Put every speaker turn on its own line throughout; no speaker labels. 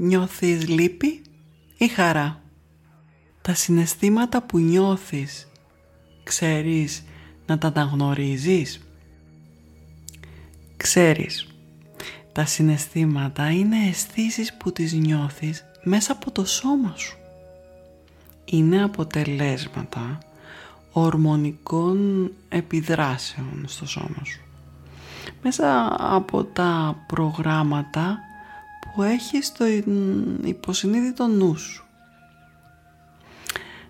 νιώθεις λύπη ή χαρά; Τα συναισθήματα που νιώθεις ξέρεις να τα αναγνωρίζεις; Ξέρεις, τα συναισθήματα είναι αισθήσεις που τις νιώθεις μέσα από το σώμα σου. Είναι αποτελέσματα ορμονικών επιδράσεων στο σώμα σου. Μέσα από τα προγράμματα που έχει στο υποσυνείδητο νου σου.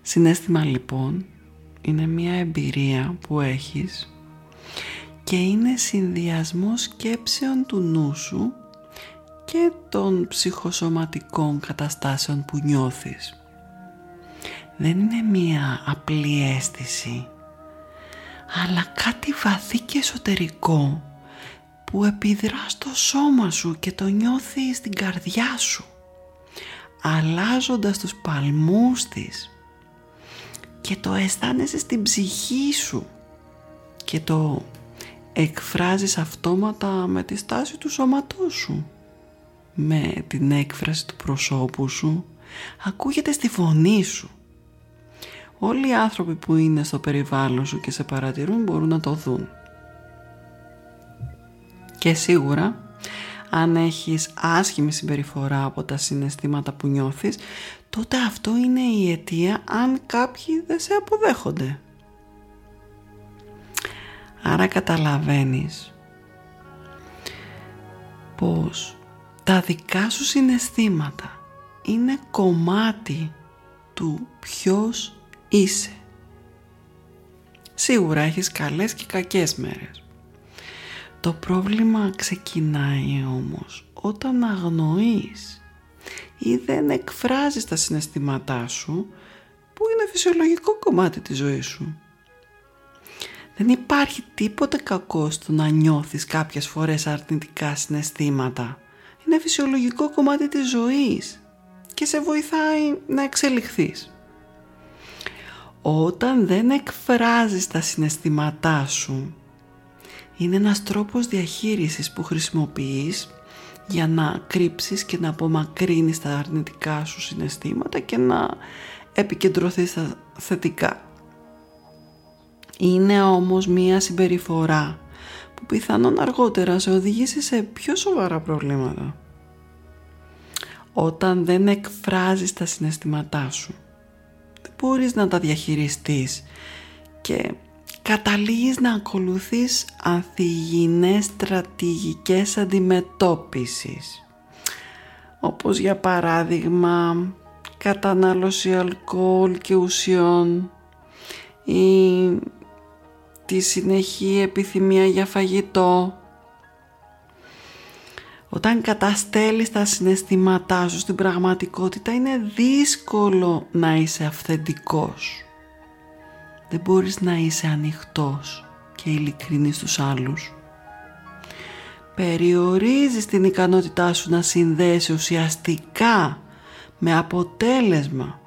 Συνέστημα λοιπόν είναι μια εμπειρία που έχεις και είναι συνδυασμός σκέψεων του νου σου και των ψυχοσωματικών καταστάσεων που νιώθεις. Δεν είναι μία απλή αίσθηση, αλλά κάτι βαθύ και εσωτερικό που επιδράς στο σώμα σου και το νιώθεις στην καρδιά σου, αλλάζοντας τους παλμούς της και το αισθάνεσαι στην ψυχή σου και το εκφράζεις αυτόματα με τη στάση του σώματός σου με την έκφραση του προσώπου σου ακούγεται στη φωνή σου. Όλοι οι άνθρωποι που είναι στο περιβάλλον σου και σε παρατηρούν μπορούν να το δουν και σίγουρα αν έχεις άσχημη συμπεριφορά από τα συναισθήματα που νιώθεις τότε αυτό είναι η αιτία αν κάποιοι δεν σε αποδέχονται Άρα καταλαβαίνεις πως τα δικά σου συναισθήματα είναι κομμάτι του ποιος είσαι. Σίγουρα έχεις καλές και κακές μέρες. Το πρόβλημα ξεκινάει όμως όταν αγνοείς ή δεν εκφράζεις τα συναισθήματά σου που είναι φυσιολογικό κομμάτι της ζωής σου. Δεν υπάρχει τίποτε κακό στο να νιώθεις κάποιες φορές αρνητικά συναισθήματα. Είναι φυσιολογικό κομμάτι της ζωής και σε βοηθάει να εξελιχθείς. Όταν δεν εκφράζεις τα συναισθήματά σου, είναι ένας τρόπος διαχείρισης που χρησιμοποιείς για να κρύψεις και να απομακρύνεις τα αρνητικά σου συναισθήματα και να επικεντρωθείς στα θετικά. Είναι όμως μία συμπεριφορά που πιθανόν αργότερα σε οδηγήσει σε πιο σοβαρά προβλήματα. Όταν δεν εκφράζεις τα συναισθήματά σου, δεν μπορείς να τα διαχειριστείς και καταλήγεις να ακολουθείς ανθυγινές στρατηγικές αντιμετώπισης όπως για παράδειγμα κατανάλωση αλκοόλ και ουσιών ή τη συνεχή επιθυμία για φαγητό. Όταν καταστέλεις τα συναισθήματά σου στην πραγματικότητα είναι δύσκολο να είσαι αυθεντικός. Δεν μπορείς να είσαι ανοιχτός και ειλικρινής στους άλλους. Περιορίζεις την ικανότητά σου να συνδέσεις ουσιαστικά με αποτέλεσμα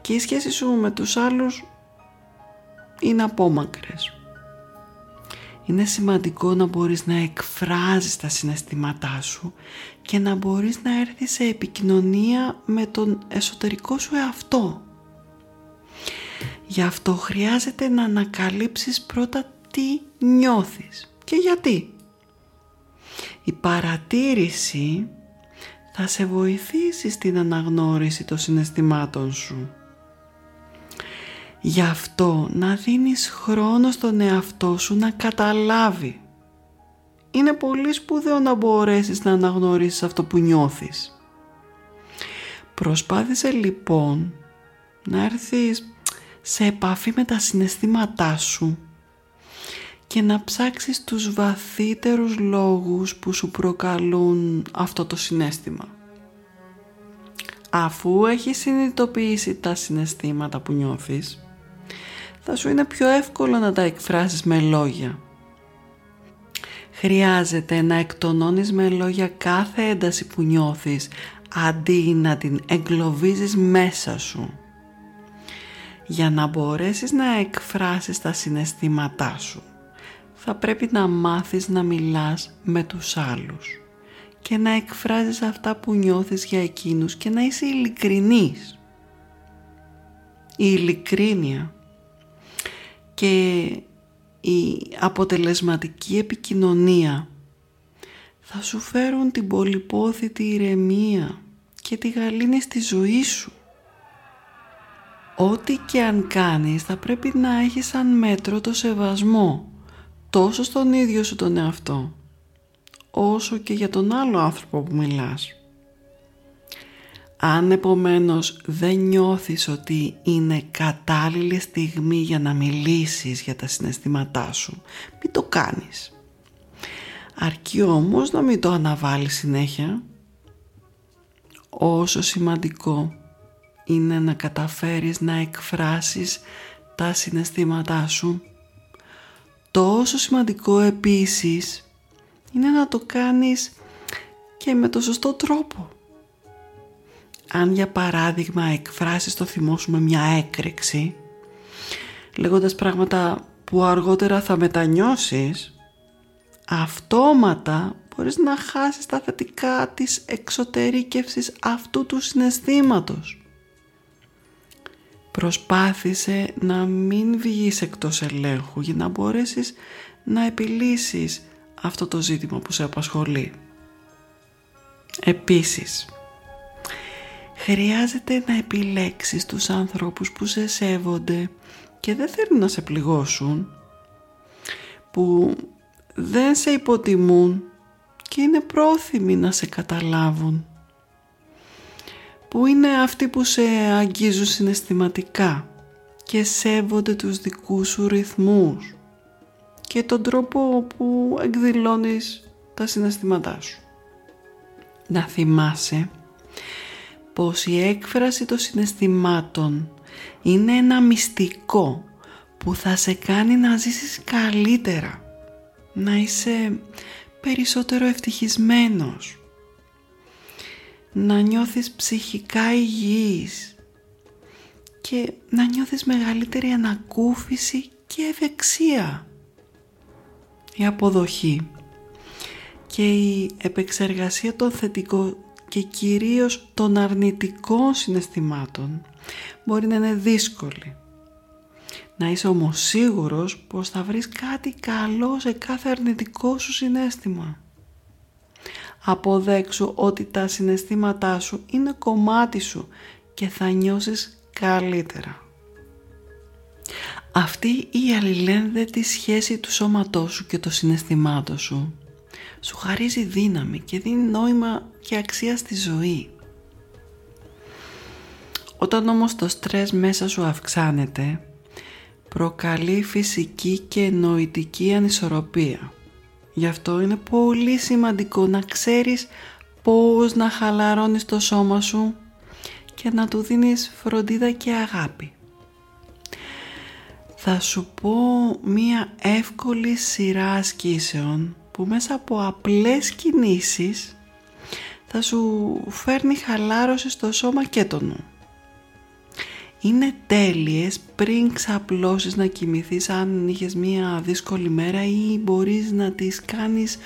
και η σχέση σου με τους άλλους είναι απόμακρες. Είναι σημαντικό να μπορείς να εκφράζεις τα συναισθήματά σου και να μπορείς να έρθεις σε επικοινωνία με τον εσωτερικό σου εαυτό. Γι' αυτό χρειάζεται να ανακαλύψεις πρώτα τι νιώθεις και γιατί. Η παρατήρηση θα σε βοηθήσει στην αναγνώριση των συναισθημάτων σου. Γι' αυτό να δίνεις χρόνο στον εαυτό σου να καταλάβει. Είναι πολύ σπουδαίο να μπορέσεις να αναγνωρίσεις αυτό που νιώθεις. Προσπάθησε λοιπόν να έρθεις σε επαφή με τα συναισθήματά σου και να ψάξεις τους βαθύτερους λόγους που σου προκαλούν αυτό το συνέστημα. Αφού έχεις συνειδητοποιήσει τα συναισθήματα που νιώθεις, θα σου είναι πιο εύκολο να τα εκφράσεις με λόγια. Χρειάζεται να εκτονώνεις με λόγια κάθε ένταση που νιώθεις αντί να την εγκλωβίζεις μέσα σου για να μπορέσεις να εκφράσεις τα συναισθήματά σου θα πρέπει να μάθεις να μιλάς με τους άλλους και να εκφράζεις αυτά που νιώθεις για εκείνους και να είσαι ειλικρινής. Η ειλικρίνεια και η αποτελεσματική επικοινωνία θα σου φέρουν την πολυπόθητη ηρεμία και τη γαλήνη στη ζωή σου. Ό,τι και αν κάνεις θα πρέπει να έχεις σαν μέτρο το σεβασμό τόσο στον ίδιο σου τον εαυτό όσο και για τον άλλο άνθρωπο που μιλάς. Αν επομένως δεν νιώθεις ότι είναι κατάλληλη στιγμή για να μιλήσεις για τα συναισθήματά σου, μην το κάνεις. Αρκεί όμως να μην το αναβάλεις συνέχεια. Όσο σημαντικό είναι να καταφέρεις να εκφράσεις τα συναισθήματά σου Τόσο σημαντικό επίσης είναι να το κάνεις και με το σωστό τρόπο. Αν για παράδειγμα εκφράσεις το θυμό σου με μια έκρηξη, λέγοντας πράγματα που αργότερα θα μετανιώσεις, αυτόματα μπορείς να χάσεις τα θετικά της εξωτερήκευσης αυτού του συναισθήματος. Προσπάθησε να μην βγεις εκτός ελέγχου για να μπορέσεις να επιλύσεις αυτό το ζήτημα που σε απασχολεί. Επίσης, χρειάζεται να επιλέξεις τους ανθρώπους που σε σέβονται και δεν θέλουν να σε πληγώσουν, που δεν σε υποτιμούν και είναι πρόθυμοι να σε καταλάβουν που είναι αυτοί που σε αγγίζουν συναισθηματικά και σέβονται τους δικούς σου ρυθμούς και τον τρόπο που εκδηλώνεις τα συναισθήματά σου. Να θυμάσαι πως η έκφραση των συναισθημάτων είναι ένα μυστικό που θα σε κάνει να ζήσεις καλύτερα, να είσαι περισσότερο ευτυχισμένος να νιώθεις ψυχικά υγιής και να νιώθεις μεγαλύτερη ανακούφιση και ευεξία. Η αποδοχή και η επεξεργασία των θετικών και κυρίως των αρνητικών συναισθημάτων μπορεί να είναι δύσκολη. Να είσαι όμως σίγουρος πως θα βρεις κάτι καλό σε κάθε αρνητικό σου συνέστημα αποδέξου ότι τα συναισθήματά σου είναι κομμάτι σου και θα νιώσεις καλύτερα. Αυτή η αλληλένδετη σχέση του σώματός σου και των συναισθημάτων σου σου χαρίζει δύναμη και δίνει νόημα και αξία στη ζωή. Όταν όμως το στρες μέσα σου αυξάνεται, προκαλεί φυσική και νοητική ανισορροπία Γι' αυτό είναι πολύ σημαντικό να ξέρεις πώς να χαλαρώνεις το σώμα σου και να του δίνεις φροντίδα και αγάπη. Θα σου πω μία εύκολη σειρά ασκήσεων που μέσα από απλές κινήσεις θα σου φέρνει χαλάρωση στο σώμα και το νου. Είναι τέλειες πριν ξαπλώσεις να κοιμηθείς αν είχες μία δύσκολη μέρα ή μπορείς να τις κάνεις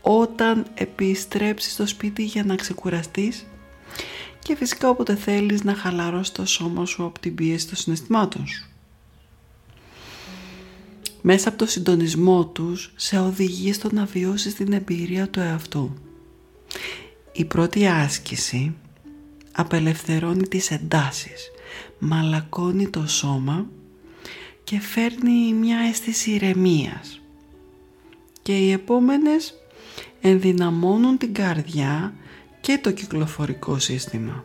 όταν επιστρέψεις στο σπίτι για να ξεκουραστείς και φυσικά όποτε θέλεις να χαλαρώσεις το σώμα σου από την πίεση των συναισθημάτων σου. Μέσα από το συντονισμό τους σε οδηγεί στο να βιώσεις την εμπειρία του εαυτού. Η πρώτη άσκηση απελευθερώνει τις εντάσεις, μαλακώνει το σώμα και φέρνει μια αίσθηση ηρεμίας. Και οι επόμενες ενδυναμώνουν την καρδιά και το κυκλοφορικό σύστημα.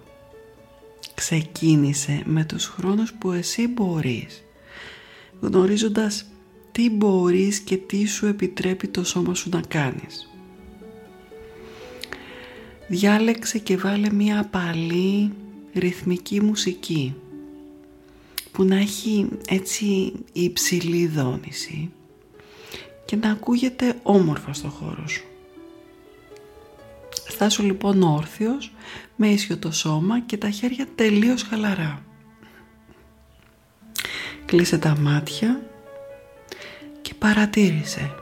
Ξεκίνησε με τους χρόνους που εσύ μπορείς, γνωρίζοντας τι μπορείς και τι σου επιτρέπει το σώμα σου να κάνεις. Διάλεξε και βάλε μία απαλή ρυθμική μουσική που να έχει έτσι υψηλή δόνηση και να ακούγεται όμορφα στο χώρο σου. Στάσου λοιπόν όρθιος με ίσιο το σώμα και τα χέρια τελείως χαλαρά. Κλείσε τα μάτια και παρατήρησε.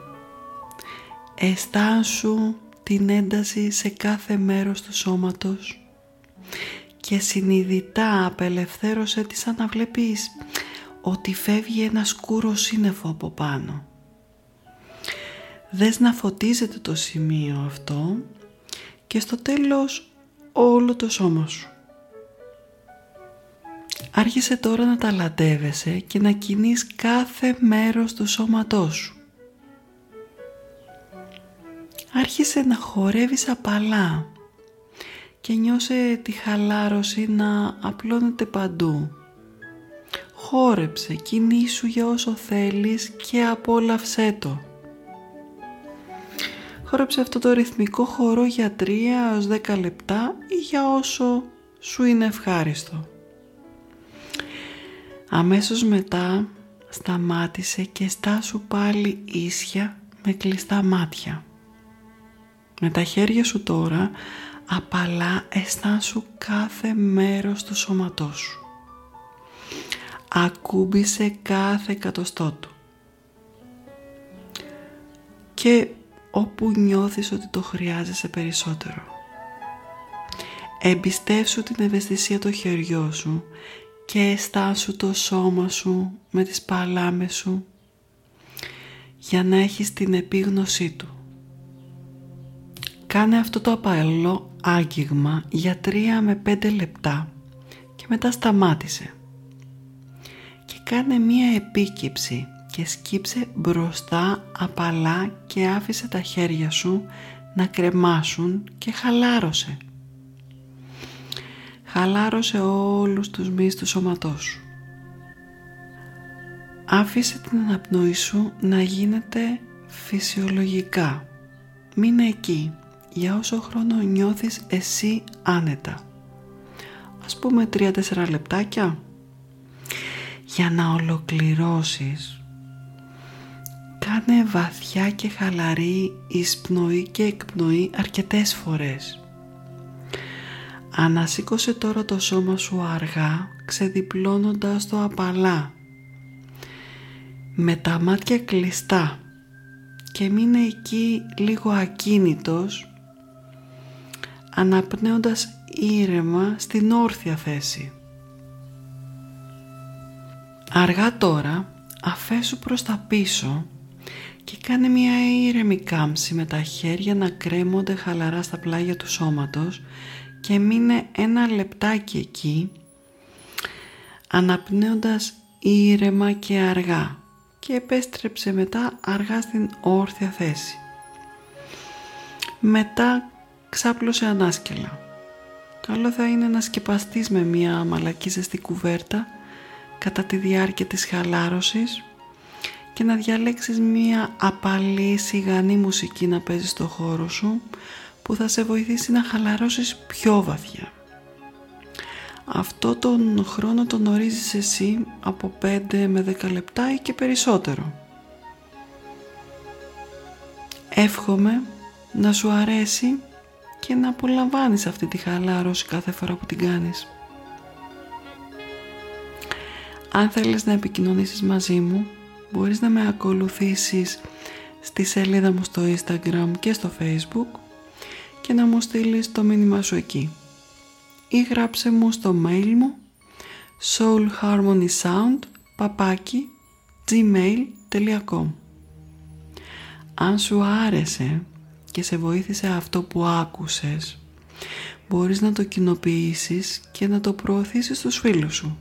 Αισθάνσου την ένταση σε κάθε μέρος του σώματος και συνειδητά απελευθέρωσε τη σαν να βλέπεις ότι φεύγει ένα σκούρο σύννεφο από πάνω. Δες να φωτίζεται το σημείο αυτό και στο τέλος όλο το σώμα σου. Άρχισε τώρα να ταλαντεύεσαι και να κινείς κάθε μέρος του σώματός σου. Άρχισε να χορεύεις απαλά και νιώσε τη χαλάρωση να απλώνεται παντού. Χόρεψε, κινήσου για όσο θέλεις και απόλαυσέ το. Χόρεψε αυτό το ρυθμικό χορό για 3 έως 10 λεπτά ή για όσο σου είναι ευχάριστο. Αμέσως μετά σταμάτησε και στάσου πάλι ίσια με κλειστά μάτια. Με τα χέρια σου τώρα απαλά αισθάνσου κάθε μέρος του σώματός σου. Ακούμπησε κάθε εκατοστό του. Και όπου νιώθεις ότι το χρειάζεσαι περισσότερο. Εμπιστεύσου την ευαισθησία των χεριών σου και αισθάσου το σώμα σου με τις παλάμες σου για να έχεις την επίγνωσή του. Κάνε αυτό το απαλό άγγιγμα για 3 με 5 λεπτά και μετά σταμάτησε. Και κάνε μία επίκυψη και σκύψε μπροστά απαλά και άφησε τα χέρια σου να κρεμάσουν και χαλάρωσε. Χαλάρωσε όλους τους μυς του σώματός σου. Άφησε την αναπνοή σου να γίνεται φυσιολογικά. Μείνε εκεί για όσο χρόνο νιώθεις εσύ άνετα. Ας πούμε 3-4 λεπτάκια. Για να ολοκληρώσεις κάνε βαθιά και χαλαρή εισπνοή και εκπνοή αρκετές φορές. Ανασήκωσε τώρα το σώμα σου αργά ξεδιπλώνοντας το απαλά με τα μάτια κλειστά και μείνε εκεί λίγο ακίνητος αναπνέοντας ήρεμα στην όρθια θέση. Αργά τώρα αφέσου προς τα πίσω και κάνε μια ήρεμη κάμψη με τα χέρια να κρέμονται χαλαρά στα πλάγια του σώματος και μείνε ένα λεπτάκι εκεί αναπνέοντας ήρεμα και αργά και επέστρεψε μετά αργά στην όρθια θέση. Μετά ξάπλωσε ανάσκελα. Καλό θα είναι να σκεπαστείς με μια μαλακή ζεστή κουβέρτα κατά τη διάρκεια της χαλάρωσης και να διαλέξεις μία απαλή σιγανή μουσική να παίζεις στο χώρο σου που θα σε βοηθήσει να χαλαρώσεις πιο βαθιά. Αυτό τον χρόνο τον ορίζεις εσύ από 5 με 10 λεπτά ή και περισσότερο. Εύχομαι να σου αρέσει και να απολαμβάνεις αυτή τη χαλάρωση κάθε φορά που την κάνεις. Αν θέλεις να επικοινωνήσεις μαζί μου, μπορείς να με ακολουθήσεις στη σελίδα μου στο Instagram και στο Facebook και να μου στείλεις το μήνυμα σου εκεί. Ή γράψε μου στο mail μου soulharmonysound gmail.com Αν σου άρεσε και σε βοήθησε αυτό που άκουσες, μπορείς να το κοινοποιήσεις και να το προωθήσεις στους φίλους σου.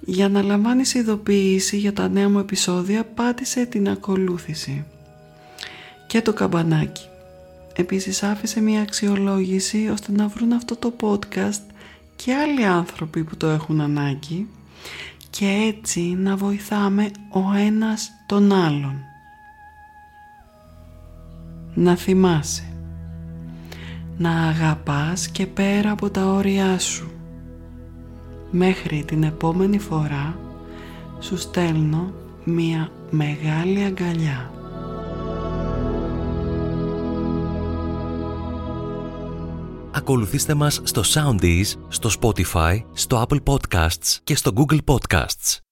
Για να λαμβάνεις ειδοποίηση για τα νέα μου επεισόδια πάτησε την ακολούθηση και το καμπανάκι. Επίσης άφησε μια αξιολόγηση ώστε να βρουν αυτό το podcast και άλλοι άνθρωποι που το έχουν ανάγκη και έτσι να βοηθάμε ο ένας τον άλλον. Να θυμάσαι να αγαπάς και πέρα από τα όρια σου Μέχρι την επόμενη φορά σου στέλνω μία μεγάλη αγκαλιά.
Ακολουθήστε μας στο Soundees, στο Spotify, στο Apple Podcasts και στο Google Podcasts.